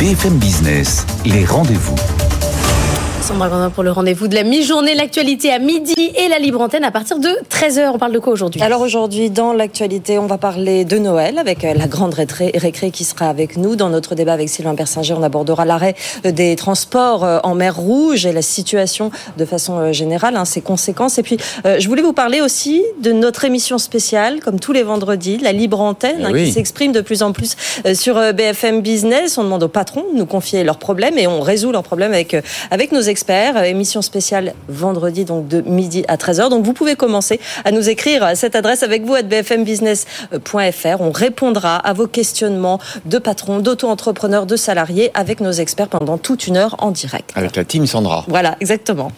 BFM Business, les rendez-vous. Sandra pour le rendez-vous de la mi-journée, l'actualité à midi et la libre antenne à partir de 13h. On parle de quoi aujourd'hui? Alors aujourd'hui, dans l'actualité, on va parler de Noël avec euh, la grande récré, qui sera avec nous. Dans notre débat avec Sylvain Persinger, on abordera l'arrêt euh, des transports euh, en mer Rouge et la situation de façon générale, hein, ses conséquences. Et puis, je voulais vous parler aussi de notre émission spéciale, comme tous les vendredis, la libre antenne, eh hein, qui s'exprime de plus en plus sur BFM Business. On demande aux patrons de nous confier leurs problèmes et on résout leurs problèmes avec, avec nos experts euh, émission spéciale vendredi, donc de midi à 13h. Donc vous pouvez commencer à nous écrire à cette adresse avec vous à bfmbusiness.fr. On répondra à vos questionnements de patrons, d'auto-entrepreneurs, de salariés avec nos experts pendant toute une heure en direct. Avec la team Sandra. Voilà, exactement.